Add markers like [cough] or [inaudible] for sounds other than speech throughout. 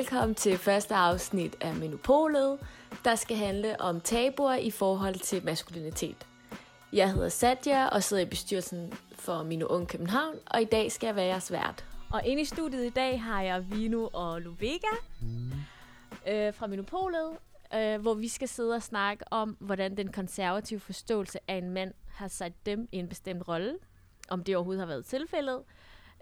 Velkommen til første afsnit af Menopolet, der skal handle om tabuer i forhold til maskulinitet. Jeg hedder Satya og sidder i bestyrelsen for Mino Ung København, og i dag skal jeg være jeres vært. Og inde i studiet i dag har jeg Vino og Lovega mm. øh, fra Minopolet, øh, hvor vi skal sidde og snakke om, hvordan den konservative forståelse af en mand har sat dem i en bestemt rolle, om det overhovedet har været tilfældet,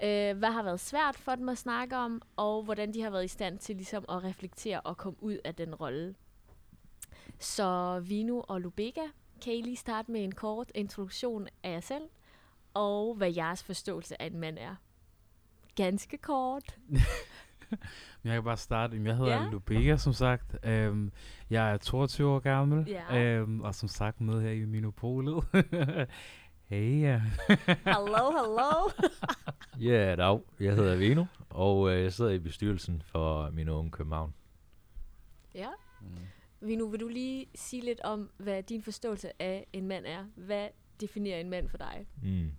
øh, hvad har været svært for dem at snakke om, og hvordan de har været i stand til ligesom at reflektere og komme ud af den rolle. Så Vino og Lubega, kan I lige starte med en kort introduktion af jer selv, og hvad jeres forståelse af en mand er? Ganske kort. [laughs] Jeg kan bare starte. Jeg hedder Ja. Lubega, som sagt. Øhm, jeg er 22 år gammel, Ja. øhm, og som sagt med her i Minopolet. [laughs] hey, ja. Hello, hello. [laughs] Ja, dag. Jeg hedder Vino, og øh, jeg sidder i bestyrelsen for min unge København. ja. Vino, vil du lige sige lidt om, hvad din forståelse af en mand er? Hvad definerer en mand for dig? Mm.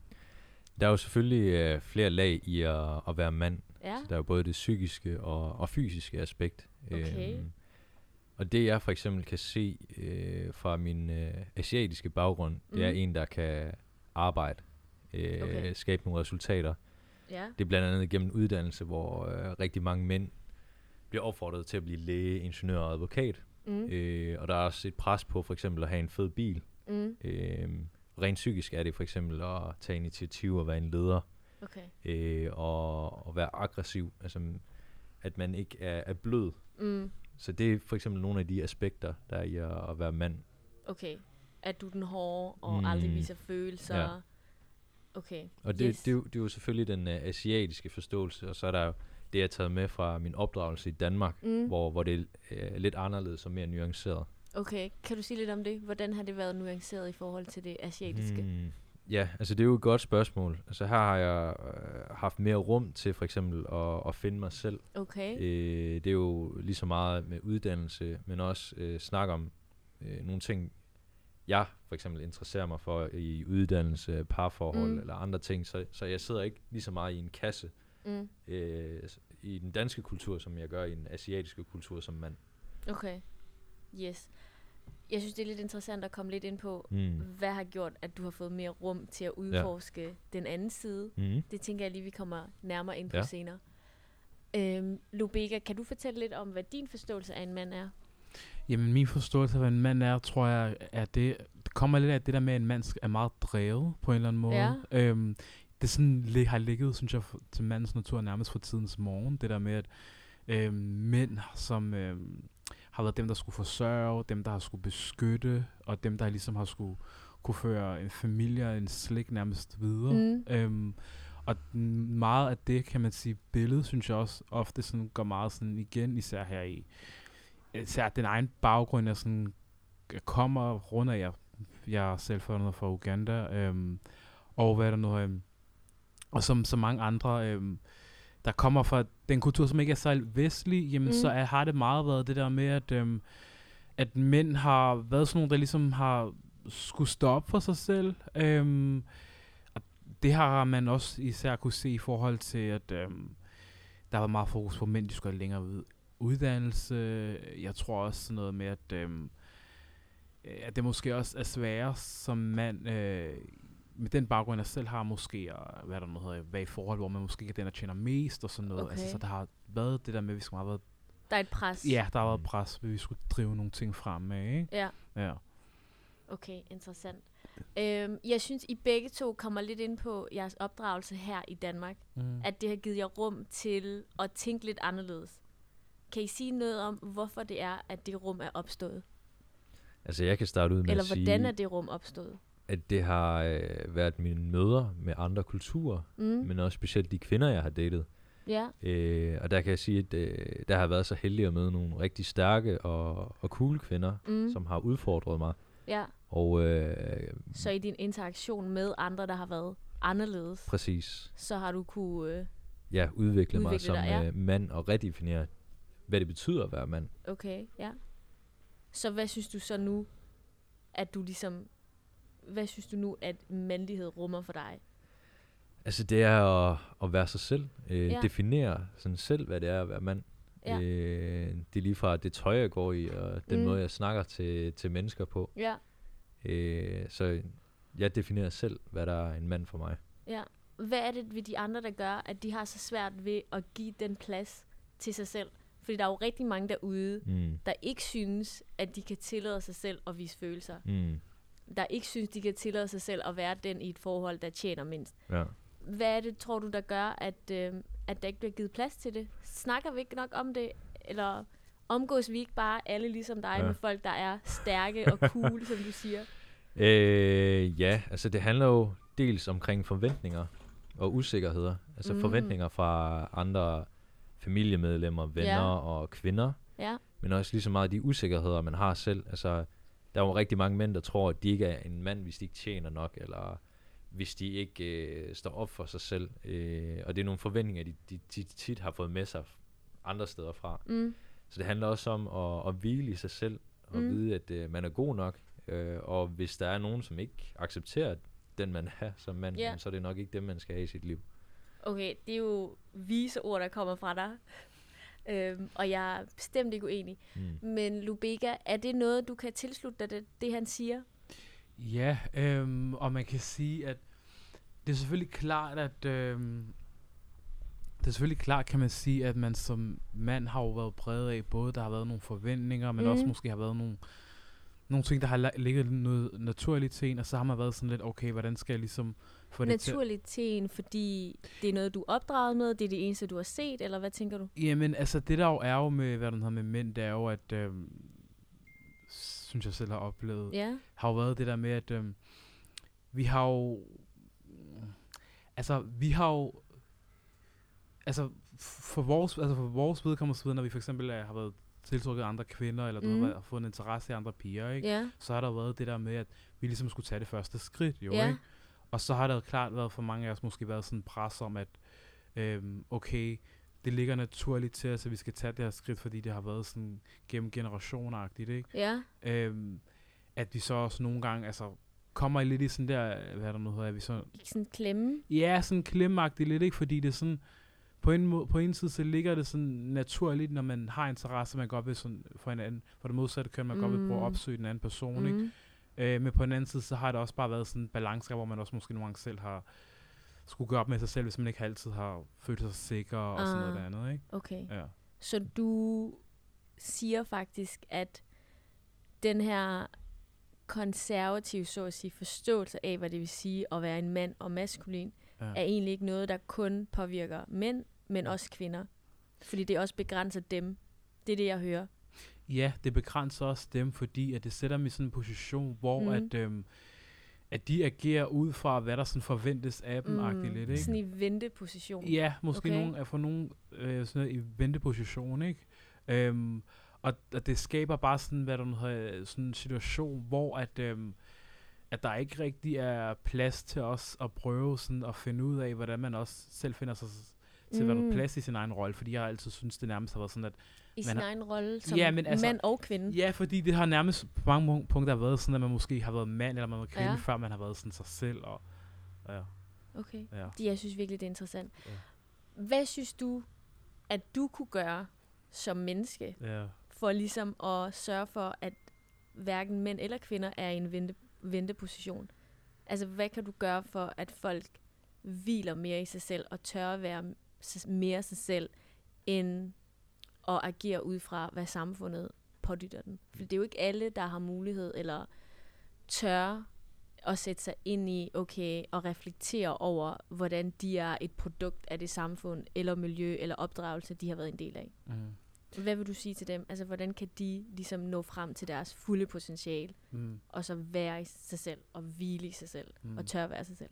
Der er jo selvfølgelig øh, flere lag i at, at være mand. Ja, Så der er jo både det psykiske og, og fysiske aspekt. Okay. Øhm, og det jeg for eksempel kan se øh, fra min øh, asiatiske baggrund, det er Mhm. en, der kan arbejde, øh, Okay. skabe nogle resultater. Ja, Det er blandt andet gennem uddannelse, hvor øh, rigtig mange mænd bliver opfordret til at blive læge, ingeniør og advokat. mm. Øh, og der er også et pres på for eksempel at have en fed bil. Mm. Øh, rent psykisk er det for eksempel at tage initiativ og være en leder. okay. Øh, og, og være aggressiv. Altså at man ikke er, er blød. Mm. Så det er for eksempel nogle af de aspekter, der er i at, at være mand. Okay. At du er den hårde og mm. aldrig viser følelser. Ja. Okay. Og det, Yes. det, jo, det er jo selvfølgelig den uh, asiatiske forståelse, og så er der jo det, jeg har taget med fra min opdragelse i Danmark, Mm. hvor, hvor det er uh, lidt anderledes og mere nuanceret. Okay. Kan du sige lidt om det? Hvordan har det været nuanceret i forhold til det asiatiske? Hmm. Ja, altså det er jo et godt spørgsmål. Altså her har jeg øh, haft mere rum til for eksempel at, at finde mig selv. Okay. Øh, det er jo lige så meget med uddannelse, men også øh, snak om øh, nogle ting, jeg for eksempel interesserer mig for i uddannelse, parforhold Mm. eller andre ting. Så, så jeg sidder ikke lige så meget i en kasse Mm. øh, i den danske kultur, som jeg gør i den asiatiske kultur som mand. Okay. Yes. Jeg synes, det er lidt interessant at komme lidt ind på, Mm. hvad har gjort, at du har fået mere rum til at udforske ja. den anden side. Mm. Det tænker jeg lige, vi kommer nærmere ind på Ja. senere. Øhm, Lubega, kan du fortælle lidt om, hvad din forståelse af en mand er? Jamen, min forståelse af, hvad en mand er, tror jeg, er det, det kommer lidt af det der med, at en mand er meget drevet på en eller anden måde. Ja. Øhm, det sådan, lig- har ligget, synes jeg, for- til mandens natur nærmest fra tidens morgen. Det der med, at øhm, mænd, som øhm, har været dem, der skulle forsørge, dem, der har skulle beskytte, og dem, der ligesom har skulle kunne føre en familie og en slægt nærmest videre. Mm. Øhm, og meget af det, kan man sige, billedet, synes jeg også ofte sådan går meget sådan igen, især her i, især den egen baggrund, jeg sådan g- kommer rundt af, jeg, jeg er selv fra Uganda, øhm, og hvad er der nu, øhm, og som så mange andre, øhm, der kommer fra den kultur, som ikke er så vestlig, jamen Mm. så er, har det meget været det der med, at, øhm, at mænd har været sådan nogle, der ligesom har skulle stå op for sig selv, øhm, og det har man også især kunne se i forhold til, at øhm, der var meget fokus på, mænd de skulle længere ud, uddannelse. Jeg tror også sådan noget med, at, øh, at det måske også er sværere som mand, øh, med den baggrund, jeg selv har måske, og hvad er der nu hedder, være i forhold, hvor man måske ikke er den, der tjener mest og sådan noget. Altså, Okay. så der har været det der med, at vi skal meget været, Der er et pres. ja, der har været Mm. pres, at vi skulle drive nogle ting fremad, ikke? Ja, Ja. okay, interessant. Øhm, jeg synes, I begge to kommer lidt ind på jeres opdragelse her i Danmark. Mm. At det har givet jer rum til at tænke lidt anderledes. Kan I sige noget om, hvorfor det er, at det rum er opstået? Altså jeg kan starte ud med Eller at sige, hvordan er det rum opstået? at det har øh, været mine møder med andre kulturer, Mm. men også specielt de kvinder, jeg har datet. Ja, Øh, og der kan jeg sige, at øh, der har jeg været så heldig at møde nogle rigtig stærke og, og cool kvinder, mm. som har udfordret mig. ja. Og øh, Så i din interaktion med andre, der har været anderledes, præcis, så har du kunne... Øh, ja, udvikle, mig Udvikle som dig, ja. øh, mand og redefinere, hvad det betyder at være mand. okay, ja. Så hvad synes du så nu, at du ligesom... Hvad synes du nu, at mandlighed rummer for dig? Altså det er at, at være sig selv. Øh, Ja. Definere sådan selv, hvad det er at være mand. Ja. Øh, det er lige fra det tøj, jeg går i, og den mm. måde, jeg snakker til, til mennesker på. Ja, Øh, så jeg definerer selv, hvad der er en mand for mig. ja. Hvad er det ved de andre, der gør, at de har så svært ved at give den plads til sig selv? Fordi der er jo rigtig mange derude, Mm. der ikke synes, at de kan tillade sig selv at vise følelser. Mm. Der ikke synes, de kan tillade sig selv at være den i et forhold, der tjener mindst. Ja. Hvad er det, tror du, der gør, at, øh, at der ikke bliver givet plads til det? Snakker vi ikke nok om det? Eller omgås vi ikke bare alle ligesom dig ja. Med folk, der er stærke og [laughs] cool, som du siger? Øh, ja, altså det handler jo dels omkring forventninger og usikkerheder. Altså mm. forventninger fra andre familiemedlemmer, venner Ja. og kvinder. Ja, Men også lige så meget de usikkerheder, man har selv. Altså, der er jo rigtig mange mænd, der tror, at de ikke er en mand, hvis de ikke tjener nok, eller hvis de ikke øh, står op for sig selv. Øh, og det er nogle forventninger, de, de, de tit har fået med sig andre steder fra. mm, Så det handler også om at, at hvile i sig selv, og Mm. vide, at øh, man er god nok. Øh, og hvis der er nogen, som ikke accepterer den, man er som mand, yeah. så er det nok ikke dem, man skal have i sit liv. Okay, det er jo vise ord, der kommer fra dig. Øhm, og jeg er bestemt ikke uenig. Mm. Men Lubega, er det noget, du kan tilslutte dig, det, det han siger? Ja, øhm, og man kan sige, at det er selvfølgelig klart, at øhm, det er selvfølgelig klart, kan man sige, at man som mand har jo været præget af, både der har været nogle forventninger, men mm. også måske har været nogle, nogle ting, der har ligget noget naturligt til en, og så har man været sådan lidt, okay, hvordan skal jeg ligesom få det til? Naturligt til en, fordi det er noget, du er opdraget med, det er det eneste, du har set, eller hvad tænker du? Jamen, altså det der jo er jo med, hvad den hedder med mænd, det er jo, at, øhm, synes jeg selv har oplevet, Ja, har jo været det der med, at øhm, vi har jo... Altså, vi har jo... Altså, for vores, altså for vores vedkommende, ved, når vi for eksempel er, har været tiltrukket af andre kvinder, eller du mm. har fået en interesse i andre piger, ikke? ja, så har der været det der med, at vi ligesom skulle tage det første skridt, jo, ja, ikke? Og så har der klart været for mange af os måske været sådan pres om, at øhm, okay, det ligger naturligt til os, at vi skal tage det her skridt, fordi det har været sådan gennem generationeragtigt, ikke? ja, øhm, at vi så også nogle gange, altså, kommer i lidt i sådan der, hvad er der nu hedder, at vi så, ikke sådan klemme. ja, sådan klemmagtigt lidt, ikke, fordi det er sådan, på en, måde, på en side, så ligger det sådan naturligt, når man har interesse, man godt vil sådan, for en anden, for det modsatte køn, man mm. godt vil prøve at opsøge den anden person, mm. ikke? Øh, men på den anden side, så har det også bare været sådan en balance, hvor man også måske nogle gange selv har skulle gøre op med sig selv, hvis man ikke altid har følt sig sikker og sådan noget Ah. der andet, ikke? Okay. Ja. Så du siger faktisk, at den her konservative, så at sige, forståelse af, hvad det vil sige at være en mand og maskulin, ja. er egentlig ikke noget, der kun påvirker mænd, men også kvinder. Fordi det også begrænser dem. Det er det, jeg hører. Ja, det begrænser også dem, fordi at det sætter dem i sådan en position, hvor mm. at, øhm, at de agerer ud fra, hvad der sådan forventes af dem, mm. lidt, ikke? Sådan i venteposition. Ja, måske Okay. nogen er for nogen øh, sådan noget i venteposition, ikke? Øhm, og, og det skaber bare sådan, hvad der nu hedder, sådan en situation, hvor at, øhm, at der ikke rigtig er plads til os at prøve sådan at finde ud af, hvordan man også selv finder sig til at Mm. være plads i sin egen rolle, fordi jeg altid synes det nærmest har været sådan, at I sin har- egen rolle som Ja, men altså- mand og kvinde. Ja, fordi det har nærmest på mange pu- punkter været sådan, at man måske har været mand eller man var kvinde, Ja. før man har været sådan sig selv. Og, ja, Okay. ja. Det, jeg synes virkelig, det er interessant. Ja. Hvad synes du, at du kunne gøre som menneske, ja. for ligesom at sørge for, at hverken mænd eller kvinder er i en vente, venteposition? Altså, hvad kan du gøre for, at folk hviler mere i sig selv og tør at være mere sig selv, end at agere ud fra, hvad samfundet pådytter den? For det er jo ikke alle, der har mulighed eller tør at sætte sig ind i, okay, og reflektere over, hvordan de er et produkt af det samfund, eller miljø, eller opdragelse, de har været en del af. Mm. Hvad vil du sige til dem? Altså, hvordan kan de ligesom nå frem til deres fulde potentiale, Mm. og så være i sig selv, og hvile i sig selv, mm. Mm. og tør at være sig selv?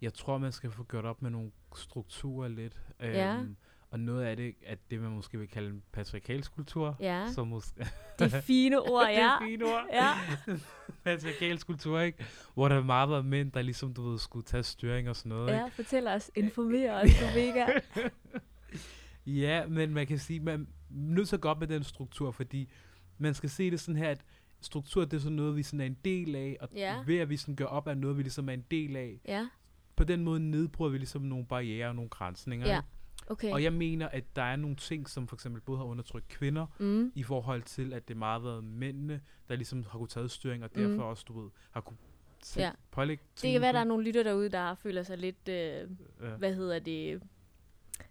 Jeg tror, man skal få gjort op med nogle strukturer lidt. Ja. Og noget af det, at det man måske vil kalde en patriarkalsk kultur. Ja, Som måske, [laughs] det er fine ord, [laughs] det ja. er fine ord. Ja. [laughs] patriarkalsk kultur, ikke? Hvor der meget var mænd, der ligesom, du ved, skulle tage styring og sådan noget, ikke? Ja, fortæl os, informer os, du mega. Ja, men man kan sige, man er nødt til at gå op med den struktur, fordi man skal se det sådan her, at struktur det er sådan noget, vi sådan er en del af, og Ja. ved at vi sådan gør op af noget, vi ligesom er en del af, Ja, på den måde nedbryder vi ligesom nogle barriere og nogle grænsninger. Ja. ikke? Okay. Og jeg mener, at der er nogle ting, som for eksempel både har undertrykt kvinder, mm. i forhold til, at det meget har været mændene, der ligesom har kunne tage styring, og Mm. derfor også, du ved, har kunne sætte, Ja. pålægge Det kan være, der er nogle lytter derude, der føler sig lidt, øh, Ja. hvad hedder det,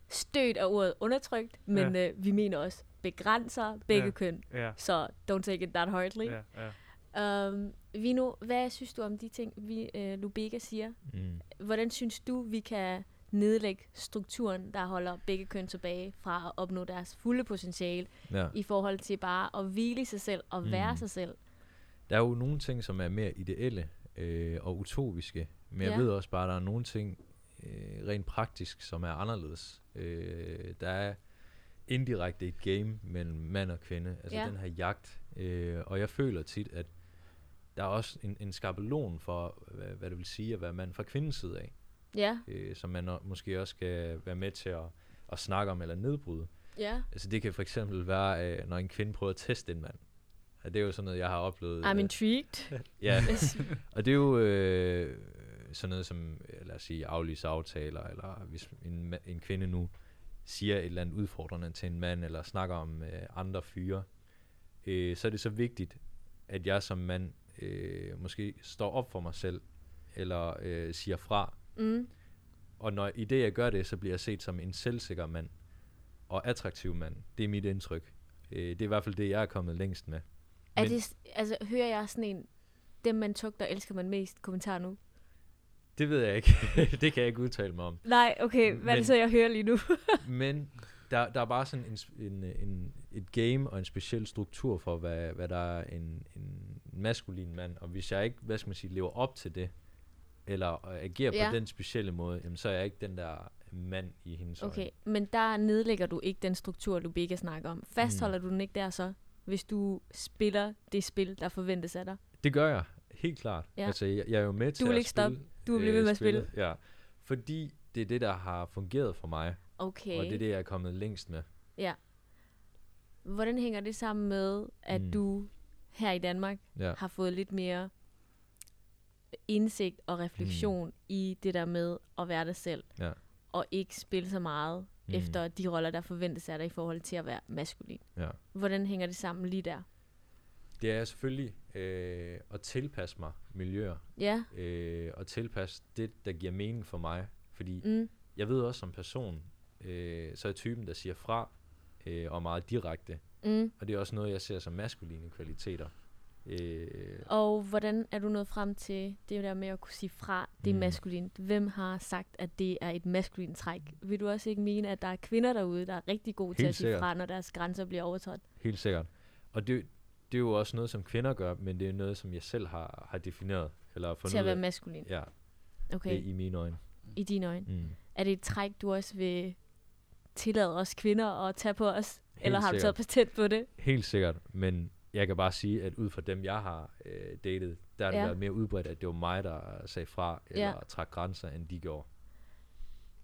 stødt af ordet undertrykt, men øh, vi mener også begrænser begge Ja. køn. Ja, Så don't take it that hardly. ja, ja. Um, Vino, hvad synes du om de ting, vi uh, Lubega siger? Mm. Hvordan synes du, vi kan nedlægge strukturen, der holder begge køn tilbage fra at opnå deres fulde potentiale, Ja. i forhold til bare at hvile sig selv og Mm. være sig selv? Der er jo nogle ting, som er mere ideelle øh, og utopiske, men jeg Ja. ved også bare, at der er nogle ting øh, rent praktisk, som er anderledes. Øh, der er indirekte et game mellem mand og kvinde, altså Ja. den her jagt, øh, og jeg føler tit, at der er også en, en skabelon for, hvad, hvad det vil sige at være mand fra kvindens side af, Ja, øh, som man måske også skal være med til at, at snakke om eller nedbryde. ja. Altså det kan for eksempel være, øh, når en kvinde prøver at teste en mand. Ja, det er jo sådan noget, jeg har oplevet. I'm øh, intrigued. [laughs] Ja, og det er jo øh, sådan noget som, øh, lad os sige, aflyse aftaler, eller hvis en, en kvinde nu siger et eller andet udfordrende til en mand, eller snakker om øh, andre fyre, øh, så er det så vigtigt, at jeg som mand øh, måske står op for mig selv, eller øh, siger fra. Mm. Og når i det, jeg gør det, så bliver jeg set som en selvsikker mand, og attraktiv mand. Det er mit indtryk. Øh, det er i hvert fald det, jeg er kommet længst med. Er Men- det, altså, hører jeg sådan en, dem man tugter, elsker man mest, kommentar nu? Det ved jeg ikke. [laughs] det kan jeg ikke udtale mig om. Nej, okay, hvad er Men- det så, jeg hører lige nu? [laughs] Men der, der er bare sådan en, en, en, et game og en speciel struktur for, hvad, hvad der er en, en maskulin mand. Og hvis jeg ikke, hvad skal man sige, lever op til det, eller øh, agerer Ja. på den specielle måde, jamen, så er jeg ikke den der mand i hendes Okay, øjne. men der nedlægger du ikke den struktur, du begge snakker om. Fastholder mm. du den ikke der så, hvis du spiller det spil, der forventes af dig? Det gør jeg, helt klart. Ja. Altså, jeg, jeg er jo med til vil at ikke stoppe. spille, Du vil blive ved med at spillet. Ja, fordi det er det, der har fungeret for mig, Okay. og det er det, jeg er kommet længst med. Ja. Hvordan hænger det sammen med, at Mm. du her i Danmark Ja. har fået lidt mere indsigt og refleksion mm. i det der med at være dig selv, Ja. og ikke spille så meget Mm. efter de roller, der forventes af dig i forhold til at være maskulin? Ja. Hvordan hænger det sammen lige der? Det er selvfølgelig øh, at tilpasse mig miljøer, Ja, øh, og tilpasse det, der giver mening for mig. Fordi mm. jeg ved også som person, øh, så er typen, der siger fra, øh, og er meget direkte. Mm. Og det er også noget, jeg ser som maskuline kvaliteter. Øh, Og hvordan er du nået frem til det der med at kunne sige fra, det er Mm. maskulint? Hvem har sagt, at det er et maskulint træk? Vil du også ikke mene, at der er kvinder derude, der er rigtig gode til Helt at sige sikkert. fra, når deres grænser bliver overtrådt? helt sikkert. Og det, det er jo også noget, som kvinder gør, men det er noget, som jeg selv har, har defineret. Eller fundet Til at være af. maskulin? Ja, Okay, det i mine øjne. i dine øjne. Mm. Er det et træk, du også vil tillade os kvinder at tage på os? Helt Eller har du taget sikkert. patent på det? Helt sikkert, men jeg kan bare sige, at ud fra dem, jeg har øh, datet, der har det Ja. været mere udbredt, at det var mig, der sagde fra, eller Ja. trak grænser, end de gjorde.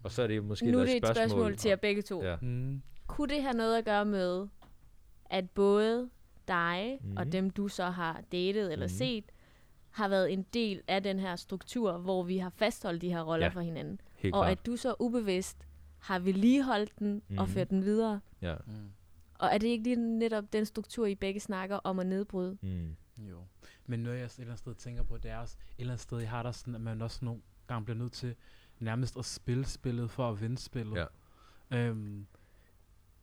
Og så er det måske nu er et det et spørgsmål, spørgsmål til jer begge to. Ja. Mm. Kunne det have noget at gøre med, at både dig mm. og dem, du så har datet eller Mhm. set, har været en del af den her struktur, hvor vi har fastholdt de her roller Ja, for hinanden? Helt og klart. at du så ubevidst har vedligeholdt den mm. og ført den videre. Ja. Mm. Og er det ikke lige netop den struktur, I begge snakker om at nedbryde? Mm. Jo. Men noget, jeg et eller andet sted tænker på, det er også, et eller andet sted, jeg har der sådan, at man også nogle gange bliver nødt til nærmest at spille spillet for at vinde spillet. Ja. Øhm,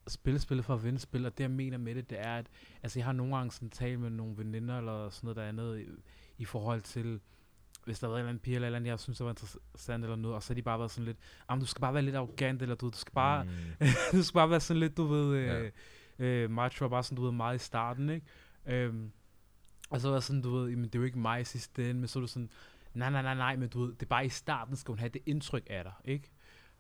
spille spillet for at vinde spillet, og det jeg mener med det, det er, at altså, jeg har nogle gange sådan talt med nogle veninder, eller sådan noget der andet, i, i forhold til, hvis der været en eller anden pige, eller eller andet, jeg synes, der var interessant eller noget, og så har de bare været sådan lidt, du skal bare være lidt arrogant, eller du, du skal bare, Mm. [laughs] du skal bare være sådan lidt, du ved, øh, Ja. Øh, macho, og bare sådan, du ved, meget i starten, ikke? Øhm, og så var jeg sådan, du ved, jamen, det er jo ikke mig i sidste ende, men så er du sådan, nej, nej, nej, nej, men du ved, det er bare i starten, skal hun have det indtryk af dig, ikke?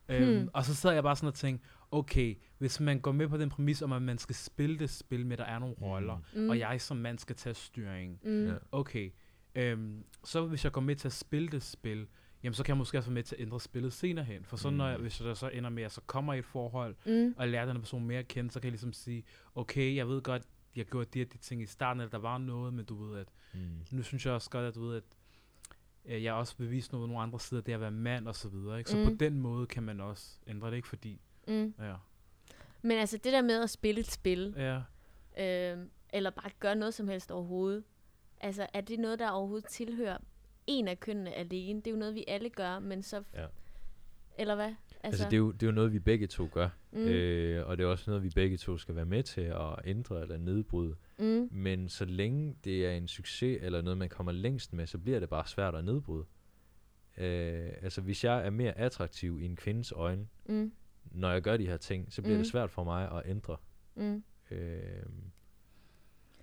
Øhm, Hmm. og så sad jeg bare sådan og tænkte, okay, hvis man går med på den præmis om, at man skal spille det spil med, at der er nogle roller, Mm. Mm. og jeg som mand skal tage styring, Mm. Ja. okay, øhm, så hvis jeg går med til at spille det spil, jamen så kan jeg måske også være med til at ændre spillet senere hen. For så når jeg, Mm. hvis jeg så ender med, at jeg så kommer i et forhold, Mm. og lærer den her person mere at kende, så kan jeg ligesom sige, okay, jeg ved godt, jeg gjorde de her de ting i starten, eller der var noget, men du ved, at Mm. nu synes jeg også godt, at du ved, at øh, jeg også bevist noget nogle andre sider, det er at være mand og så videre. Ikke? Så mm. Mm. på den måde kan man også ændre det, ikke? Fordi, Mm. ja, Men altså det der med at spille et spil, ja, øh, eller bare gøre noget som helst overhovedet, altså er det noget, der overhovedet tilhører en af kønnene alene? Det er jo noget, vi alle gør, men så... Ja. Eller hvad? Altså, det, er jo, det er jo noget, vi begge to gør. mm, Øh, og det er også noget, vi begge to skal være med til at ændre eller nedbryde. mm, Men så længe det er en succes, eller noget, man kommer længst med, så bliver det bare svært at nedbryde. Øh, altså, hvis jeg er mere attraktiv i en kvindes øjne, mm, når jeg gør de her ting, så bliver Mm. det svært for mig at ændre. mm, Øh,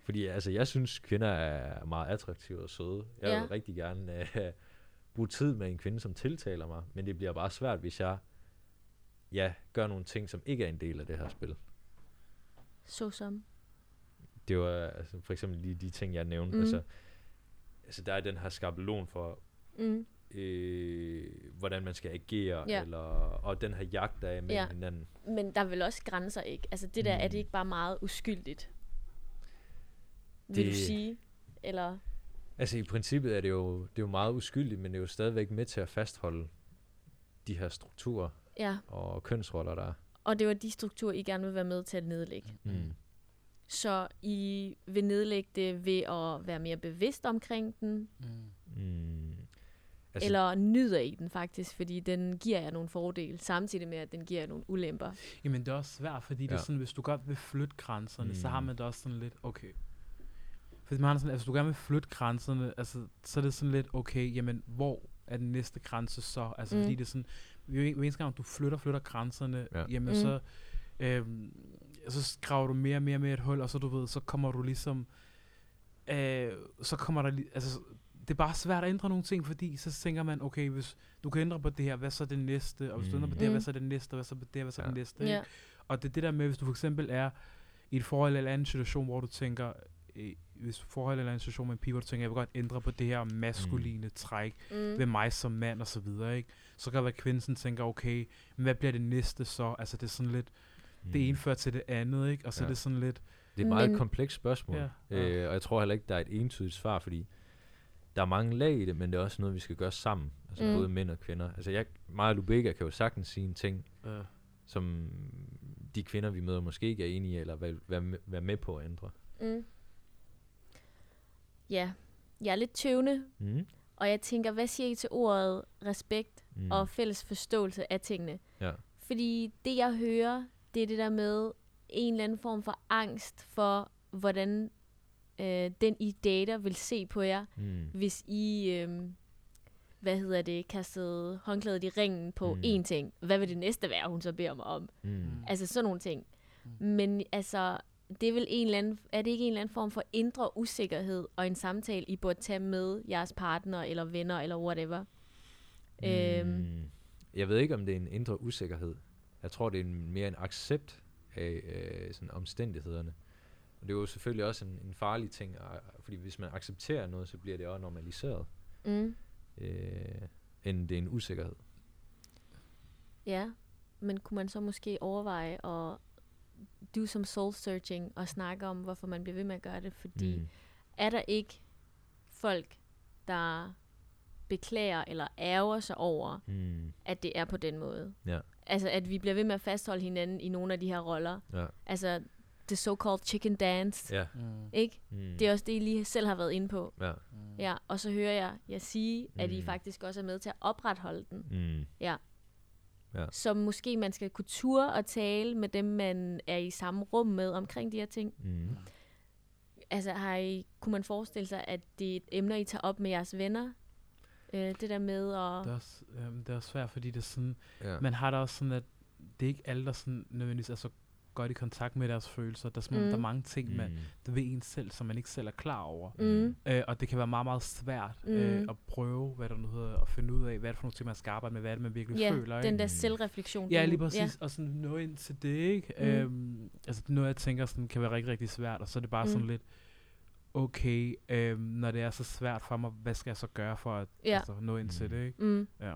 fordi altså, jeg synes, kvinder er meget attraktive og søde. Jeg Ja. vil rigtig gerne øh, [laughs] bruge tid med en kvinde, som tiltaler mig, men det bliver bare svært, hvis jeg ja, gør nogle ting, som ikke er en del af det her spil. så som. Det var altså, for eksempel lige de ting, jeg nævnte. Mm. Mm. Altså, altså, der er den her skabelon for, Mm, øh, hvordan man skal agere, Ja. eller, og den her jagt, der er mellem Ja. hinanden. men der er vel også grænser, ikke? Altså det der, er det Mm. ikke bare meget uskyldigt? Vil Det- du sige? Eller... Altså i princippet er det, jo, det er jo meget uskyldigt, men det er jo stadigvæk med til at fastholde de her strukturer Ja, og kønsroller, der er. og det var de strukturer, I gerne vil være med til at nedlægge. Mm. Så I vil nedlægge det ved at være mere bevidst omkring den, mm. Mm. altså, eller nyder I den faktisk, fordi den giver jer nogle fordele, samtidig med, at den giver jer nogle ulemper. Jamen, det er også svært, fordi ja. det er sådan, hvis du godt vil flytte grænserne, mm. så har man det også sådan lidt, okay. Fordi man har sådan, at hvis du gerne vil flytte grænserne, altså, så er det sådan lidt, okay, jamen, hvor er den næste grænse så? Altså, mm. Mm. fordi det er sådan, hver eneste gang, du flytter, flytter grænserne, ja. Ja. jamen, Mm. så, øhm, så graver du mere og mere med et hul, og så, du ved, så kommer du ligesom, øh, så kommer der, altså, det er bare svært at ændre nogle ting, fordi så tænker man, okay, hvis du kan ændre på det her, hvad så er det næste? Og hvis du ændrer på det her, Mm. hvad så er det næste? Og hvad så er det her, hvad så er det Ja. næste? ikke? Ja. Og det er det der med, hvis du for eksempel er i et forhold eller anden situation, hvor du tænker, øh, hvis du forhold eller anden situation med en pige, hvor du tænker, jeg vil godt ændre på det her maskuline mm. træk Mm. ved mig som mand og så videre, ikke? Så kan det være, at kvinden tænker, okay, men hvad bliver det næste så? Altså det er sådan lidt, Mm. det ene fører til det andet, ikke? Og så ja. Ja. er det sådan lidt, Det er et meget Men- komplekst spørgsmål, Ja, ja, ja. Øh, og jeg tror heller ikke, der er et entydigt svar, fordi der er mange lag i det, men det er også noget, vi skal gøre sammen. Altså Mm. både mænd og kvinder. Altså jeg, mig og Lubega kan jo sagtens sige en ting, øh, som de kvinder, vi møder, måske ikke er enige i, eller vil være, med- være med på at ændre. Mm. Ja, jeg er lidt tøvende, Mm. og jeg tænker, hvad siger I til ordet respekt Mm. og fælles forståelse af tingene? Ja. Fordi det, jeg hører, det er det der med en eller anden form for angst for, hvordan øh, den I dater vil se på jer, Mm. hvis I, øh, hvad hedder det, kastede håndklædet i ringen på Mm. én ting. Hvad vil det næste være, hun så beder mig om? Mm. Mm. Altså sådan nogle ting. Mm. Men altså, det er vel en eller anden, er det ikke en eller anden form for indre usikkerhed og en samtale, I burde tage med jeres partner eller venner eller whatever? Øhm, Mm. Jeg ved ikke, om det er en indre usikkerhed. Jeg tror, det er en, mere en accept af øh, sådan omstændighederne. Og det er jo selvfølgelig også en, en farlig ting, og, fordi hvis man accepterer noget, så bliver det også normaliseret, mm, øh, end det er en usikkerhed. ja, men kunne man så måske overveje at do some soul searching og snakke om, hvorfor man bliver ved med at gøre det? Fordi mm. Er der ikke folk, der beklager eller ærger sig over, Mm. at det er på den måde? Ja. Altså, at vi bliver ved med at fastholde hinanden i nogle af de her roller. Ja. Altså, the so-called chicken dance, Ja. mm, ikke? Mm. Det er også det, I lige selv har været inde på. Ja. mm, Ja, og så hører jeg jer sige, at I Mm. faktisk også er med til at opretholde den. Mm. Så måske man skal kunne ture og tale med dem, man er i samme rum med omkring de her ting. Mm. Altså, har I, kunne man forestille sig, at det er et emne, I tager op med jeres venner? Øh, det der med at... Det er, også, øhm, det er også svært, fordi det er sådan, Ja. man har da også sådan, at det er ikke alle, der sådan nødvendigvis er så godt i kontakt med deres følelser. Der er, Mm. der er mange ting, man, Mm. der ved en selv, som man ikke selv er klar over. Mm, Øh, og det kan være meget, meget svært Mm. øh, at prøve, hvad der nu hedder, at finde ud af, hvad er det for nogle ting, man skal arbejde med, hvad er det, man virkelig ja, føler. ikke? den der Mm. selvreflektion. Ja, lige præcis. Ja. Og sådan nå ind til det, ikke? Mm. Mm. Øhm, altså noget, jeg tænker, sådan, kan være rigtig, rigtig svært. Og så er det bare Mm. mm. sådan lidt, okay, øhm, når det er så svært for mig, hvad skal jeg så gøre for at Ja. altså, nå ind til Mm. det, ikke? Mm, Ja.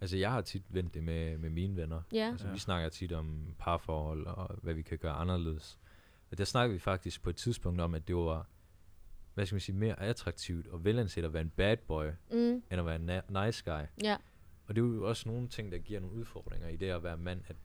Altså, jeg har tit vendt det med, med mine venner. ja. Altså, Ja. vi snakker tit om parforhold og hvad vi kan gøre anderledes. Og der snakker vi faktisk på et tidspunkt om, at det var hvad skal man sige, mere attraktivt og velanset at være en bad boy, Mm. end at være en na- nice guy. Ja. Og det er jo også nogle ting, der giver nogle udfordringer i det at være mand, at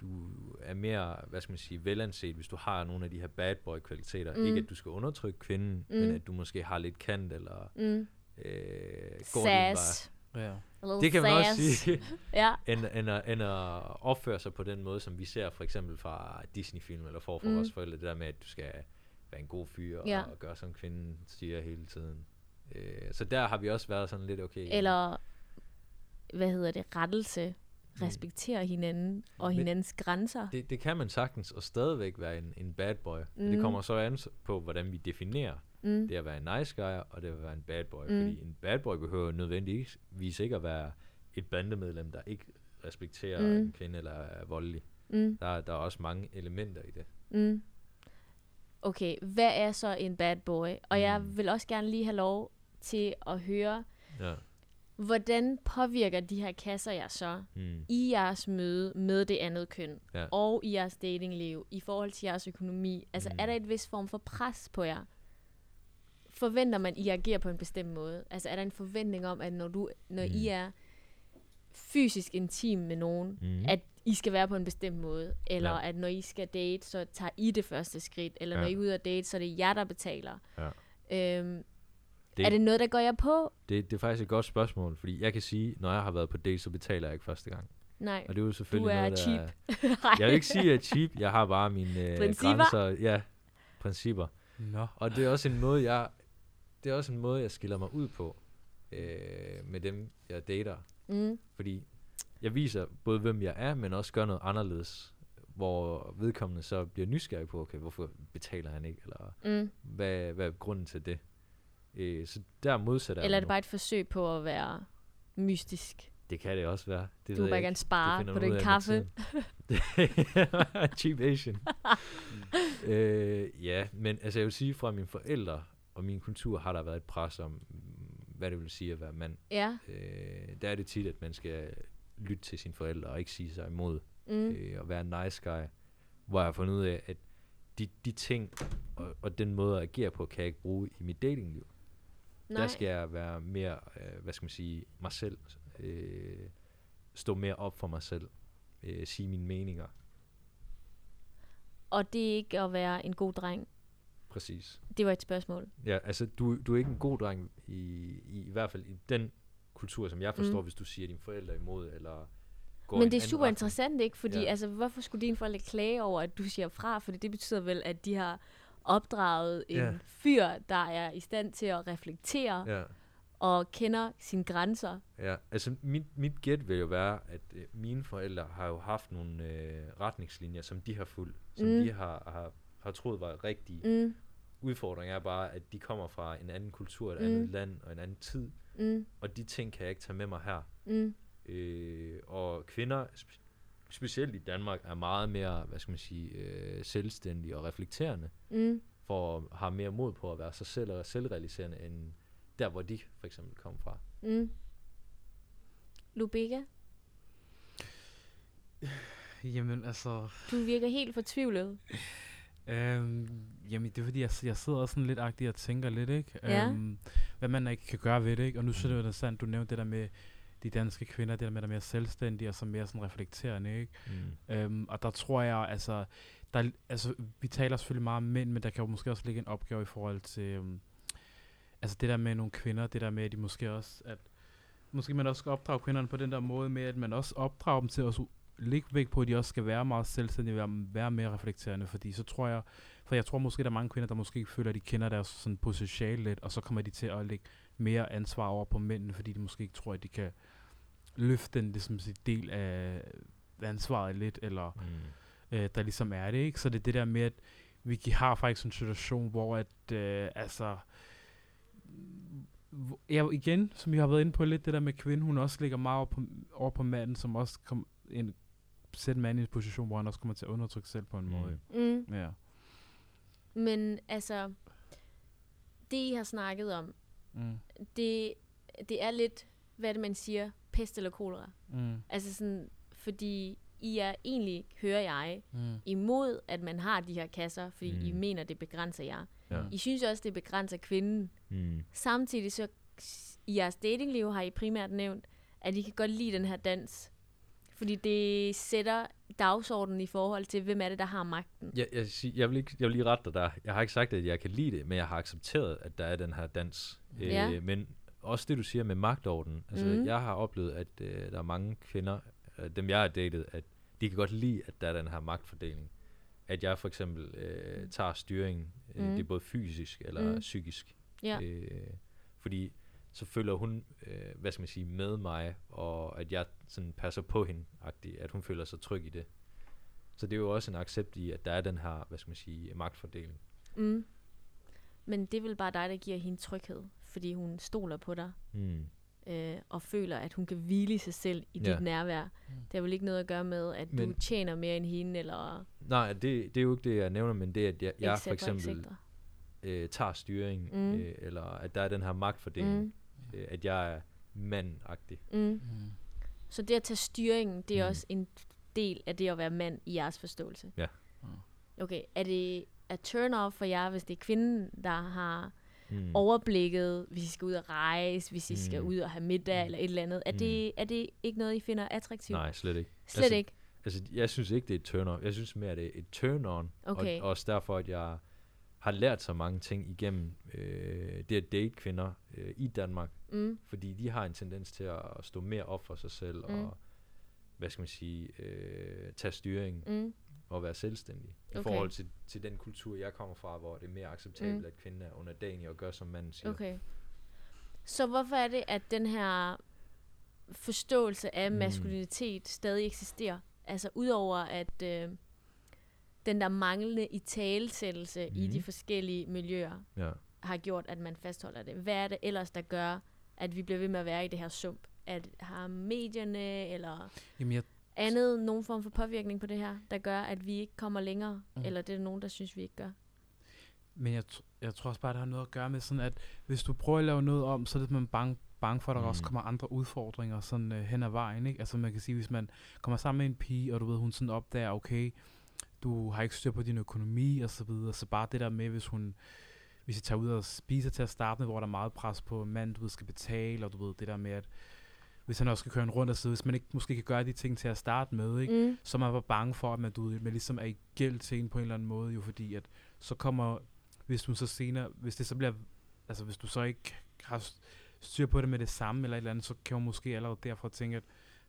du er mere, hvad skal man sige, velanset, hvis du har nogle af de her bad boy kvaliteter. Mm. Ikke at du skal undertrykke kvinden, Mm. men at du måske har lidt kant, eller Mm. øh, går. Sass. Little Det kan man også sass. sige, [laughs] Ja. end, end, at, end at opføre sig på den måde, som vi ser for eksempel fra Disney-film, eller for, for Mm. vores forældre, det der med, at du skal være en god fyr, Ja. og gøre som kvinden siger hele tiden. Øh, så der har vi også været sådan lidt okay. Eller, hvad hedder det, rettelse. Respektere hinanden og Men- hinandens grænser. Det, det kan man sagtens, og stadigvæk være en, en bad boy. Mm. Mm. Det kommer så an på, hvordan vi definerer Mm. det at være en nice guy, og det at være en bad boy. Mm. Fordi en bad boy behøver nødvendigvis ikke at være et bandemedlem, der ikke respekterer Mm. en kvinde eller er voldelig. Mm. Der, er- der er også mange elementer i det. Mm. Okay, hvad er så en bad boy? Og jeg Mm. vil også gerne lige have lov til at høre, Ja. hvordan påvirker de her kasser jer så Mm. i jeres møde med det andet køn, Ja. og i jeres datingliv, i forhold til jeres økonomi? Altså, Mm. er der et vis form for pres på jer? Forventer man, I agerer på en bestemt måde? Altså, er der en forventning om, at når, du, når Mm. I er fysisk intim med nogen, Mm. at I skal være på en bestemt måde, eller Ja. at når I skal date, så tager I det første skridt, eller Ja. når I er ude at date, så er det jer, der betaler. Ja. Øhm, Det- er det noget, der går jer på? Det, det er faktisk et godt spørgsmål, fordi jeg kan sige, når jeg har været på date, så betaler jeg ikke første gang. Nej. Og det er jo selvfølgelig er noget, der cheap. Er, [laughs] jeg vil ikke sige, at jeg er cheap. Jeg har bare mine øh, Principper? grænser. Ja, principper. Nå. Og det er også en måde, jeg, det er også en måde, jeg skiller mig ud på øh, med dem, jeg dater. Mm. Fordi jeg viser både, hvem jeg er, men også gør noget anderledes, hvor vedkommende så bliver nysgerrig på, okay, hvorfor betaler han ikke, eller Mm. hvad, hvad er grunden til det? Øh, så der modsætter Eller er det bare et forsøg på at være mystisk? Det kan det også være. Det Du vil bare gerne spare på den kaffe. [laughs] Cheap Asian. [laughs] øh, ja, men altså jeg vil sige, fra mine forældre og min kultur har der været et pres om, hvad det vil sige at være mand. Ja. Øh, der er det tit, at man skal lytte til sine forældre og ikke sige sig imod Mm. øh, og være en nice guy. Hvor jeg har fundet ud af, at de, de ting og, og den måde at agere på, kan jeg ikke bruge i mit datingliv. Nej. Der skal jeg være mere, øh, hvad skal man sige, mig selv. Øh, stå mere op for mig selv. Øh, sige mine meninger. Og det er ikke at være en god dreng. Præcis. Det var et spørgsmål. Ja, altså, du, du er ikke en god dreng, i, i, i hvert fald i den kultur, som jeg forstår, Mm. hvis du siger dine forældre imod, eller går Men en det er super retning. interessant, ikke? Fordi Ja. altså, hvorfor skulle dine forældre klage over, at du siger fra? Fordi det betyder vel, at de har opdraget en Ja. fyr, der er i stand til at reflektere Ja. og kender sine grænser. Ja, altså mit, mit gæt vil jo være, at øh, mine forældre har jo haft nogle øh, retningslinjer, som de har fulgt, som Mm. de har, har, har troet var rigtige. Mm, Udfordringen er bare, at de kommer fra en anden kultur, et Mm. andet land og en anden tid, mm, og de ting kan jeg ikke tage med mig her. mm, Øh, og kvinder, spe- specielt i Danmark, er meget mere, hvad skal man sige, øh, selvstændige og reflekterende, mm. for at have mere mod på at være sig selv og selvrealiserende, end der, hvor de for eksempel kom fra. Mm. Lubega, Jamen, altså... du virker helt fortvivlet. [laughs] Øhm, jamen, det er fordi, jeg, jeg sidder også sådan lidt agtig og tænker lidt, ikke? Ja. Øhm, hvad man ikke kan gøre ved det, ikke? Og nu synes jeg, det er interessant, du nævnte det der med de danske kvinder, det der med, at der er mere selvstændige og så mere sådan reflekterende, ikke? Mm. Øhm, og der tror jeg, altså, der, er- altså, vi taler selvfølgelig meget om mænd, men der kan jo måske også ligge en opgave i forhold til, øhm, altså det der med nogle kvinder, det der med, at de måske også, at måske man også skal opdrage kvinderne på den der måde med, at man også opdrager dem til at lægge vægt på, at de også skal være meget selvstændige, være, være mere reflekterende, fordi så tror jeg, for jeg tror måske, der er mange kvinder, der måske føler, at de kender deres sådan potentiale lidt, og så kommer de til at lægge mere ansvar over på mændene, fordi de måske ikke tror, at de kan løfte den ligesom, sin del af ansvaret lidt, eller Mm. øh, der ligesom er det, ikke? Så det er det der med, at vi har faktisk en situation, hvor at, øh, altså, ja, igen, som vi har været inde på lidt, det der med kvinde, hun også ligger meget over på, over på manden, som også kom en, sætte manden i en position, hvor han også kommer til at undertrykke sig selv på en Mm. måde. Mm. Ja. Men altså, det I har snakket om, Mm. det, det er lidt, hvad det man siger, pest eller kolera. Mm. Altså sådan, fordi I er egentlig, hører jeg, Mm. imod, at man har de her kasser, fordi mm. I mener, det begrænser jer. Ja. I synes også, det begrænser kvinden. Mm. Samtidig så i jeres datingliv har I primært nævnt, at I kan godt lide den her dans. Fordi det sætter dagsordenen i forhold til, hvem er det, der har magten. Jeg, jeg, jeg, vil ikke, jeg vil lige rette dig der. Jeg har ikke sagt, at jeg kan lide det, men jeg har accepteret, at der er den her dans. Ja. Øh, men også det, du siger med magtorden. Altså, Mhm. Jeg har oplevet, at øh, der er mange kvinder, øh, dem jeg har datet, at de kan godt lide, at der er den her magtfordeling. At jeg for eksempel øh, tager styringen. Øh, Mhm. Det er både fysisk eller Mhm. psykisk. Ja. Øh, fordi så føler hun, øh, hvad skal man sige, med mig, og at jeg sådan passer på hende, at hun føler sig tryg i det. Så det er jo også en accept i, at der er den her, hvad skal man sige, magtfordeling. Mm. Men det er vel bare dig, der giver hende tryghed. Fordi hun stoler på dig. Mm. øh, og føler, at hun kan hvile sig selv i Ja. dit nærvær. Det har vel ikke noget at gøre med, at Men- du tjener mere end hende, eller Nej, det, det er jo ikke det, jeg nævner, men det er, at jeg, jeg for eksempel øh, tager styring, Mm. mm. øh, eller at der er den her magtfordeling, Mm. Mm. øh, at jeg er mandagtig. Mm. Mm. Så det at tage styringen, det er Mm. også en del af det at være mand i jeres forståelse. Ja. Okay, er det a turn off for jer, hvis det er kvinden, der har Mm. overblikket, hvis I skal ud og rejse, hvis I skal Mm. ud og have middag Mm. eller et eller andet? Er, Mm. det, er det ikke noget, I finder attraktivt? Nej, slet ikke. Slet altså, ikke? Altså, jeg synes ikke, det er et turn-off. Jeg synes mere, det er et turn-on. Okay. Og også derfor, at jeg har lært så mange ting igennem øh, det at date kvinder øh, i Danmark. Mm. Fordi de har en tendens til at stå mere op for sig selv, Mm. og hvad skal man sige, øh, tage styring Mm. og være selvstændig. I Okay. forhold til, til den kultur, jeg kommer fra, hvor det er mere acceptabelt, Mm. mm. at kvinden er underdanig og gør, som manden siger. Okay. Så hvorfor er det, at den her forståelse af Mm. maskulinitet stadig eksisterer? Altså udover at øh, den der manglende i talsættelse mm. i de Mhm. forskellige miljøer Ja. har gjort, at man fastholder det. Hvad er det ellers, der gør, at vi bliver ved med at være i det her sump? At har medierne eller Jamen, jeg, andet nogen form for påvirkning på det her, der gør, at vi ikke kommer længere? Mm. Eller det er nogen, der synes, vi ikke gør? men jeg, jeg tror også bare, det har noget at gøre med sådan, at hvis du prøver at lave noget om, så er det, man bange, bange for, at der Mm. også kommer andre udfordringer sådan øh, hen ad vejen, ikke? Altså man kan sige, hvis man kommer sammen med en pige, og du ved, hun sådan opdager, okay, du har ikke styr på din økonomi og så videre, så bare det der med, hvis hun, hvis I tager ud og spiser til at starte med, hvor der er meget pres på mand, du ved, skal betale, og du ved, det der med, at hvis han også skal køre en rundt og sidde, hvis man ikke måske kan gøre de ting til at starte med, ikke? Mm. så er man bare bange for, at man, du, man ligesom er i gæld til en på en eller anden måde, jo fordi at så kommer, hvis du så senere, hvis det så bliver, altså hvis du så ikke har styr på det med det samme eller et eller andet, så kan man måske allerede derfor tænke, at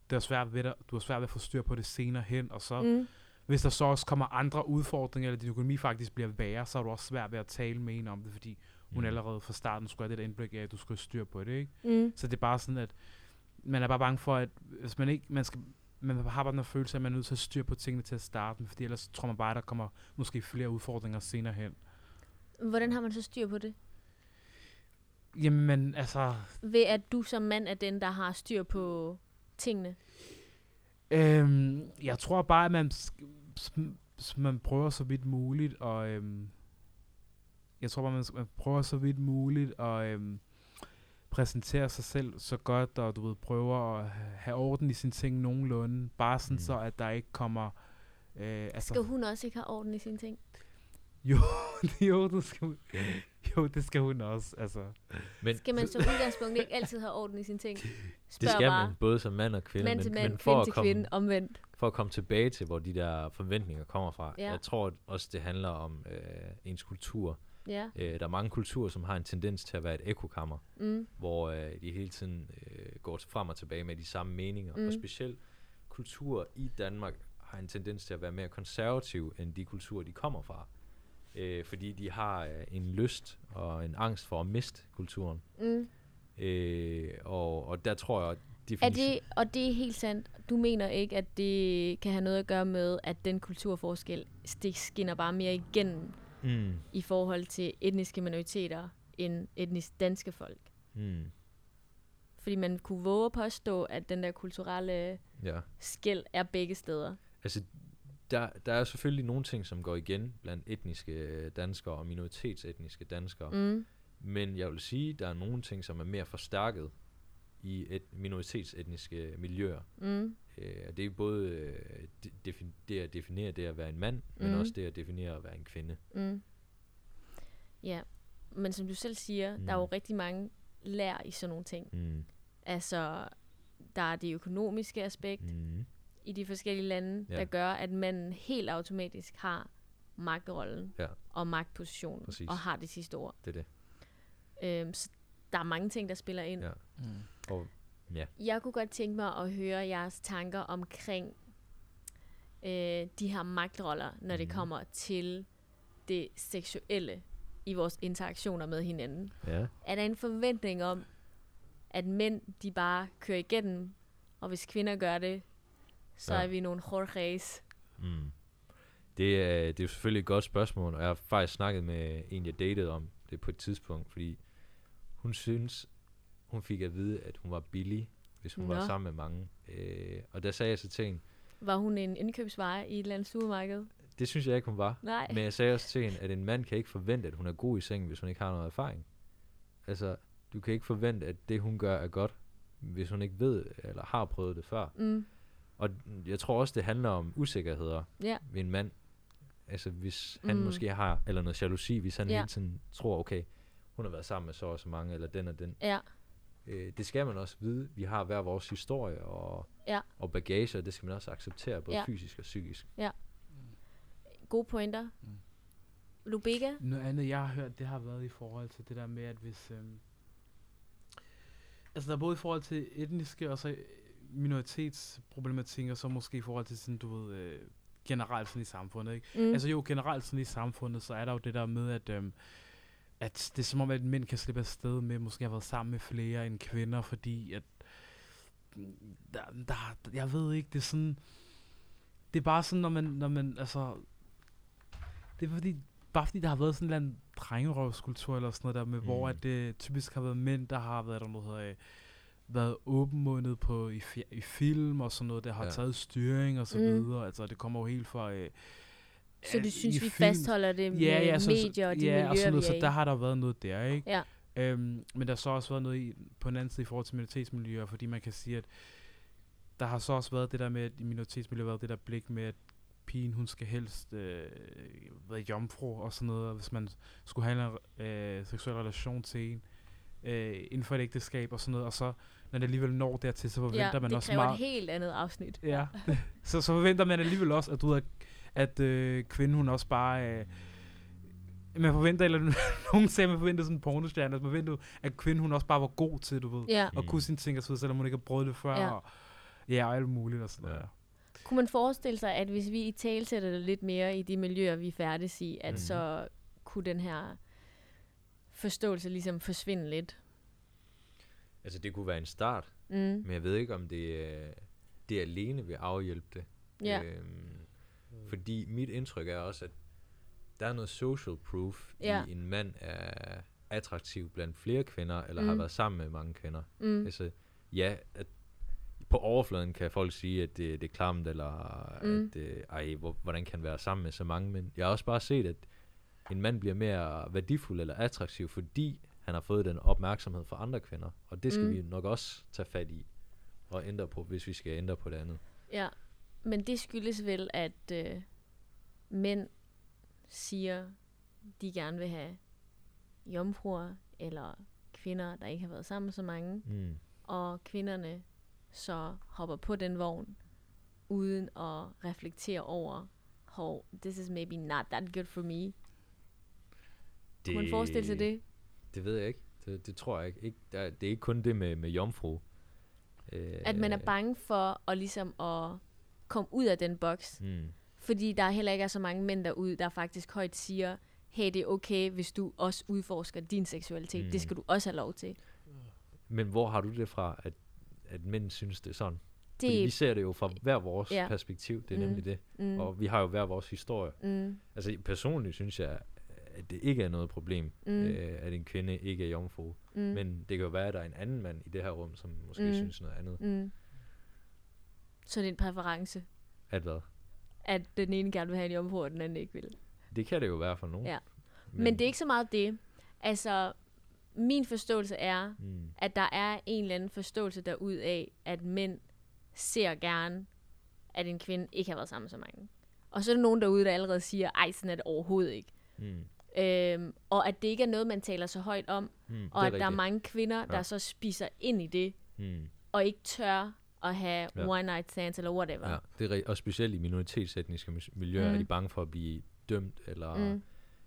det er svært ved dig, du har svært ved at få styr på det senere hen, og så, mm. Hvis der så også kommer andre udfordringer, eller din økonomi faktisk bliver værre, så er du også svært ved at tale med en om det, fordi hun Mm. allerede fra starten skulle have det der indblik af, at du skulle have styr på det, ikke? Mm. Så det er bare sådan, at man er bare bange for, at hvis man ikke, man skal, man har bare den her følelse af, at man er nødt til at styre på tingene til at starte med, fordi ellers tror man bare, at der kommer måske flere udfordringer senere hen. Hvordan har man så styr på det? Jamen, men altså, Ved at du som mand er den, der har styr på tingene? Øhm, jeg tror bare, at man, man prøver så vidt muligt, og øhm, jeg tror bare, man, man prøver så vidt muligt at øhm, præsentere sig selv så godt, og du ved, prøver at ha- have orden i sine ting nogenlunde, bare sådan Mm. så, at der ikke kommer... Øh, altså, Skal hun også ikke have orden i sine ting? Jo, [laughs] jo, det skal hun. [laughs] Jo, det skal hun også, altså. Men Skal man som [laughs] udgangspunkt ikke altid have orden i sine ting? det Spørg skal bare. man, både som mand og kvinde. Mand men, til mand, men for, kvinde at til komme, kvinde, omvendt. for at komme tilbage til, hvor de der forventninger kommer fra. Ja. Jeg tror også, det handler om øh, ens kultur. Ja. Øh, der er mange kulturer, som har en tendens til at være et ekokammer, Mm. hvor øh, de hele tiden øh, går frem og tilbage med de samme meninger. Mm. Og specielt kulturer i Danmark har en tendens til at være mere konservative, end de kulturer, de kommer fra. Øh, fordi de har øh, en lyst og en angst for at miste kulturen. Mm. Øh, og, og der tror jeg, at Er definition... det, og det er helt sandt, du mener ikke, at det kan have noget at gøre med, at den kulturforskel, det skinner bare mere igennem Mm, i forhold til etniske minoriteter end etnisk danske folk? mm, Fordi man kunne våge at påstå, at den der kulturelle ja. skæld er begge steder. Altså, der, der er selvfølgelig nogle ting, som går igen blandt etniske danskere og minoritetsetniske danskere. Mm. Men jeg vil sige, der er nogle ting, som er mere forstærket i et minoritetsetniske miljøer. Mm. Øh, og det er både øh, de, defin- det at definere det at være en mand, mm. men også det at definere at være en kvinde. Mm. Ja, men som du selv siger, mm. der er jo Mm. rigtig mange lær i sådan nogle ting. Mm. Altså, der er det økonomiske aspekt mm. Mm. i de forskellige lande, Ja. der gør, at manden helt automatisk har magtrollen Ja. og magtpositionen, Præcis. og har det sidste ord. Det er det. Øhm, så der er mange ting, der spiller ind. Ja. Mm. Og ja, Jeg kunne godt tænke mig at høre jeres tanker omkring øh, de her magtroller, når det Mhm. kommer til det seksuelle i vores interaktioner med hinanden. ja. Er der en forventning om, at mænd de bare kører igennem, og hvis kvinder gør det, så Ja. er vi nogle Jorges. Mm. Det, er, det er jo selvfølgelig et godt spørgsmål, og jeg har faktisk snakket med en, jeg datede om det på et tidspunkt, fordi hun synes, hun fik at vide, at hun var billig, hvis hun var Nå. sammen med mange. Øh, og der sagde jeg så til hende, Var hun en indkøbsvare i et eller andet supermarked? det synes jeg ikke, hun var. Nej. Men jeg sagde også til hende, at en mand kan ikke forvente, at hun er god i sengen, hvis hun ikke har noget erfaring. Altså, du kan ikke forvente, at det, hun gør, er godt, hvis hun ikke ved, eller har prøvet det før. Mm. Og jeg tror også, det handler om usikkerheder Ja. ved en mand. Altså, hvis han Mm. måske har, eller noget jalousi, hvis han Ja. hele tiden tror, okay, hun har været sammen med så og så mange, eller den og den. Ja. Øh, det skal man også vide. Vi har hver vores historie og, Ja. og bagage, og det skal man også acceptere, både Ja. fysisk og psykisk. Gode pointer. Mm. Lubega? Noget andet, jeg har hørt, det har været i forhold til det der med, at hvis... Øhm, altså, der er både i forhold til etniske og så minoritetsproblematikker, og så måske i forhold til sådan, du ved, øh, generelt sådan i samfundet, ikke? Mm. Altså jo, generelt sådan i samfundet, så er der jo det der med, at, øhm, at det er som om, at mænd kan slippe afsted med, måske har været sammen med flere end kvinder, fordi at, mm, der, der, jeg ved ikke, det er sådan, det er bare sådan, når man, når man, altså, det er fordi, bare fordi der har været sådan en eller anden drengerøvskultur eller sådan noget der med, mm. hvor at det typisk har været mænd, der har været, der noget hedder, øh, været åbenmundet på i, fi- i film og sådan noget, der har Ja. taget styring og så Mm. videre. Altså, det kommer jo helt fra... Øh, Så du synes, i vi film- fastholder det med ja, ja, så, medier og de ja, miljøer, og sådan noget, vi så er i? der har der været noget der, ikke? Ja. Øhm, men der har så også været noget i, på en anden side i forhold til minoritetsmiljøer, fordi man kan sige, at der har så også været det der med, at i minoritetsmiljøer har været det der blik med, at pigen, hun skal helst øh, være jomfru og sådan noget, og hvis man skulle have en øh, seksuel relation til en øh, inden for et ægteskab og sådan noget, og så når det alligevel når dertil, så forventer ja, man det også kræver meget... et helt andet afsnit. Ja, [laughs] så, så forventer man alligevel også, at du ved, at, øh, kvinden hun også bare... Øh, man forventer, eller [laughs] nogen sagde, man forventer sådan en pornostjerne, at man forventer, at kvinden hun også bare var god til, du ved, Ja. og Mm. kunne sine ting og så videre, selvom hun ikke har prøvet det før, Ja. ja. og, ja, og alt muligt og sådan Ja. noget. Kunne man forestille sig, at hvis vi i tale sætter det lidt mere i de miljøer, vi færdes i, at Mhm. så kunne den her forståelse ligesom forsvinde lidt? Altså, det kunne være en start, Mm. men jeg ved ikke, om det, øh, det alene vil afhjælpe det. Ja. Øhm, fordi mit indtryk er også, at der er noget social proof Ja. i, en mand er attraktiv blandt flere kvinder, eller har Mm. været sammen med mange kvinder. Mm. Altså, ja, at på overfladen kan folk sige, at det, det er klamt, eller mm. at øh, ej, hvor, hvordan kan han være sammen med så mange, men jeg har også bare set, at en mand bliver mere værdifuld eller attraktiv, fordi han har fået den opmærksomhed fra andre kvinder, og det skal Mm. vi nok også tage fat i og ændre på, hvis vi skal ændre på det andet. Ja, men det skyldes vel, at øh, mænd siger, de gerne vil have jomfruer, eller kvinder, der ikke har været sammen så mange, Mm. og kvinderne så hopper på den vogn, uden at reflektere over, hov, this is maybe not that good for me. Det, Kunne man forestille sig det? Det ved jeg ikke. Det, det tror jeg ikke. ikke der, det er ikke kun det med, med jomfru. Øh, At man er bange for at ligesom at komme ud af den boks, Mm. fordi der heller ikke er så mange mænd derude, der faktisk højt siger, hey, det er okay, hvis du også udforsker din seksualitet. Mm. Det skal du også have lov til. Men hvor har du det fra, at, at mænd synes, det er sådan? Det Fordi vi ser det jo fra hver vores ja. perspektiv, det er Mm. nemlig det. mm, Og vi har jo hver vores historie. mm, Altså personligt synes jeg, at det ikke er noget problem, mm, øh, at en kvinde ikke er jomfru. mm. Men det kan jo være, at der er en anden mand i det her rum, som måske Mm. synes noget andet. mm. Så det er en præference, At hvad? at den ene gerne vil have en jomfru, og den anden ikke vil. Det kan det jo være for nogen. Ja. Men, Men det er ikke så meget det. Altså, min forståelse er, Mm. at der er en eller anden forståelse derud af, at mænd ser gerne, at en kvinde ikke har været sammen med så mange. Og så er der nogen derude, der allerede siger, ej, sådan er det overhovedet ikke. Mm. Øhm, og at det ikke er noget, man taler så højt om, Mm, og at der er rigtigt. mange kvinder, der Ja. så spiser ind i det, Mm. og ikke tør at have Ja. one night stands eller whatever. Ja, det er rigtigt. Og specielt i minoritetsetniske miljøer mm. er Mm. de bange for at blive dømt eller mm. Mm,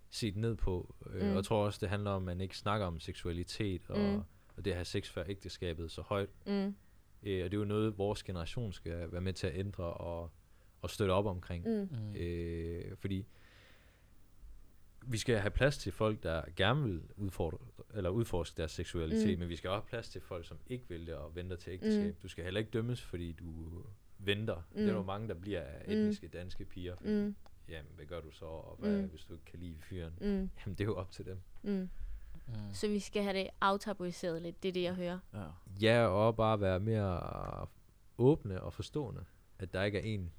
set ned på. Øh, Mm. Og jeg tror også, det handler om, at man ikke snakker om seksualitet og, Mm. og det at have sex før ægteskabet så højt. mm, Øh, og det er jo noget, vores generation skal være med til at ændre og, og støtte op omkring. mm, Mm. Øh, fordi vi skal have plads til folk, der gerne vil udfordre, eller udforske deres seksualitet, Mm. mm. men vi skal også have plads til folk, som ikke vil det og venter til ægteskab. Mm. Du skal heller ikke dømmes, fordi du venter. Mm. Det er Mm. jo mange, der bliver af Mm. etniske danske piger. Fordi, mm, Jamen, hvad gør du så? Og hvad, Mm. mm. hvis du ikke kan lide fyren? mm, Jamen, det er jo op til dem. mm. Mm. Så vi skal have det aftabuiseret lidt, det er det, jeg hører. Ja. Ja, og bare være mere åbne og forstående. At der ikke er en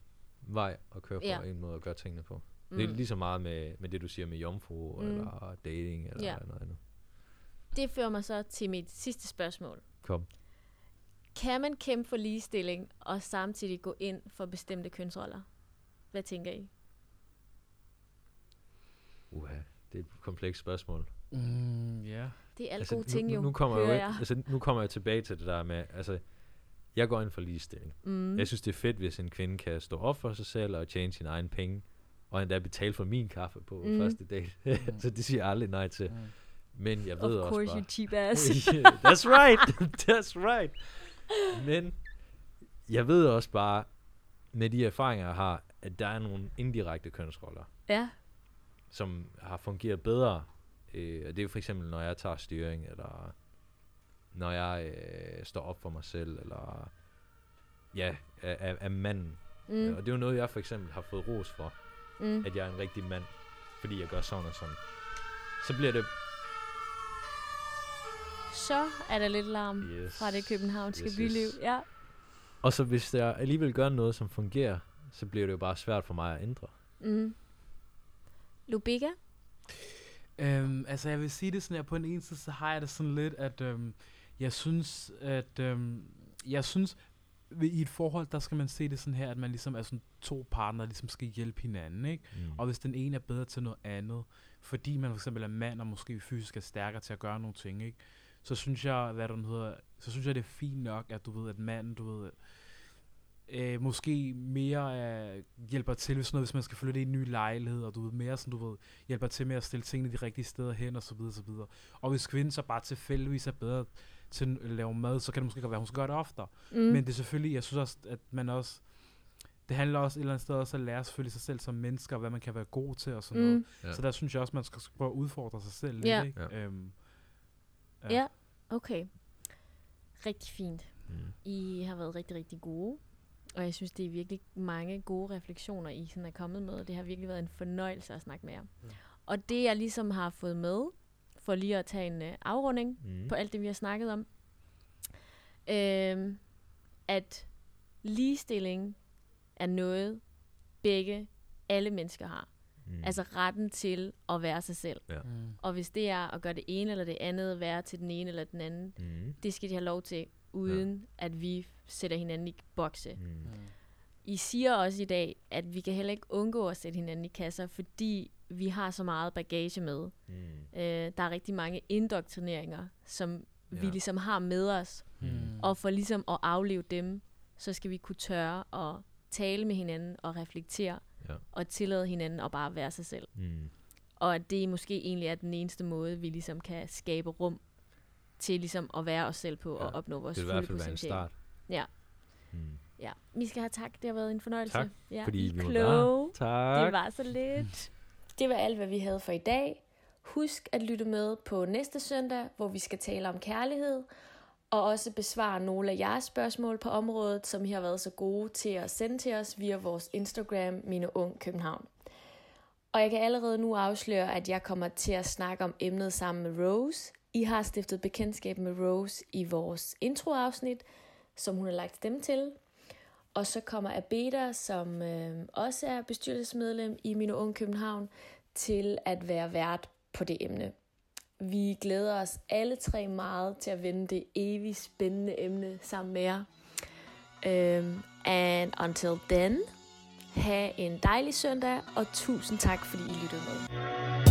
vej at køre på, Ja. og en måde at gøre tingene på. Mm. Det er lige så meget med, med det, du siger med jomfru, Mm. mm. eller dating, eller Ja. noget andet. Det fører mig så til mit sidste spørgsmål. Kom. Kan man kæmpe for ligestilling og samtidig gå ind for bestemte kønsroller? Hvad tænker I? Uha, det er et komplekst spørgsmål. Mm, ja. Det er alle gode nu, ting jo, nu, nu kommer jeg, ikke, altså, nu kommer jeg tilbage til det der med, altså, jeg går ind for ligestilling. Mm. Mm. Jeg synes, det er fedt, hvis en kvinde kan stå op for sig selv og tjene sin egen penge, og endda betale for min kaffe på Mm. første date. [laughs] så det siger jeg aldrig nej til. Mm. Men jeg of ved også course, bare... you cheap ass. [laughs] That's right. [laughs] That's right. Men jeg ved også bare, med de erfaringer, jeg har, at der er nogle indirekte kønsroller, ja. som har fungeret bedre. Øh, og det er jo for eksempel, når jeg tager styring, eller når jeg øh, står op for mig selv, eller ja, er, er, er manden. Mm. Mm. Og det er jo noget, jeg for eksempel har fået ros for, Mm. at jeg er en rigtig mand, fordi jeg gør sådan og sådan. Så bliver det... Så er der lidt larm Yes, fra det københavnske yes, byliv. yes. Ja. Og så hvis jeg alligevel gør noget, som fungerer, så bliver det jo bare svært for mig at ændre. Mm. Lubega? Øhm, altså jeg vil sige det sådan her, på en ene side, så har jeg det sådan lidt, at øhm, jeg synes, at øhm, jeg synes, i et forhold, der skal man se det sådan her, at man ligesom er sådan to partnere, der ligesom skal hjælpe hinanden, ikke? Mm. Og hvis den ene er bedre til noget andet, fordi man for eksempel er mand, og måske fysisk er stærkere til at gøre nogle ting, ikke? Så synes jeg, hvad den hedder, så synes jeg, det er fint nok, at du ved, at manden, du ved, øh, måske mere øh, hjælper til, hvis, noget, hvis man skal flytte i en ny lejlighed, og du ved, mere sådan, du ved, hjælper til med at stille tingene de rigtige steder hen, og så videre, så videre. Og hvis kvinden så bare tilfældigvis er bedre til at lave mad, så kan det måske godt være, at hun skal gøre det oftere. Mm. Mm. Men det er selvfølgelig, jeg synes også, at man også, det handler også et eller andet sted også at lære selvfølgelig sig selv som mennesker, hvad man kan være god til og sådan mm. noget. Mm. Ja. Så der synes jeg også, man skal prøve at udfordre sig selv lidt, Ja. ikke? Ja. Øhm, Ja, okay. Rigtig fint. Mm. I har været rigtig, rigtig gode. Og jeg synes, det er virkelig mange gode refleksioner, I sådan er kommet med. og Det har virkelig været en fornøjelse at snakke med jer. Ja. Og det, jeg ligesom har fået med, for lige at tage en uh, afrunding Mm. på alt det, vi har snakket om, øhm, at ligestilling er noget, begge, alle mennesker har. Mm. Altså retten til at være sig selv. Ja. Mm. Og hvis det er at gøre det ene eller det andet, være til den ene eller den anden, Mm. det skal de have lov til, uden ja. at vi sætter hinanden i bokse. Mm. Mm. I siger også i dag, at vi kan heller ikke undgå at sætte hinanden i kasser, fordi vi har så meget bagage med. Mm. Øh, der er rigtig mange indoktrineringer, som ja. vi ligesom har med os. Mm. Og for ligesom at afleve dem, så skal vi kunne tørre at tale med hinanden og reflektere Ja. og tillade hinanden at bare være sig selv. Mm. Og at det måske egentlig er den eneste måde, vi ligesom kan skabe rum til ligesom at være os selv på Ja, og opnå vores Det vil i fulde hvert fald være en potentiale. start. Ja. Mm. Ja, vi skal have tak. Det har været en fornøjelse. Tak, ja, fordi I vi var kloge. Tak. Det var så lidt. Det var alt, hvad vi havde for i dag. Husk at lytte med på næste søndag, hvor vi skal tale om kærlighed, og også besvare nogle af jeres spørgsmål på området, som I har været så gode til at sende til os via vores Instagram, Mine Ung København. Og jeg kan allerede nu afsløre, at jeg kommer til at snakke om emnet sammen med Rose. I har stiftet bekendtskab med Rose i vores introafsnit, som hun har lagt stemme til. Og så kommer Abeda, som øh, også er bestyrelsesmedlem i Mine Unge København, til at være vært på det emne. Vi glæder os alle tre meget til at vende det evigt spændende emne sammen med jer. Um, and until then, have en dejlig søndag, og tusind tak, fordi I lyttede med.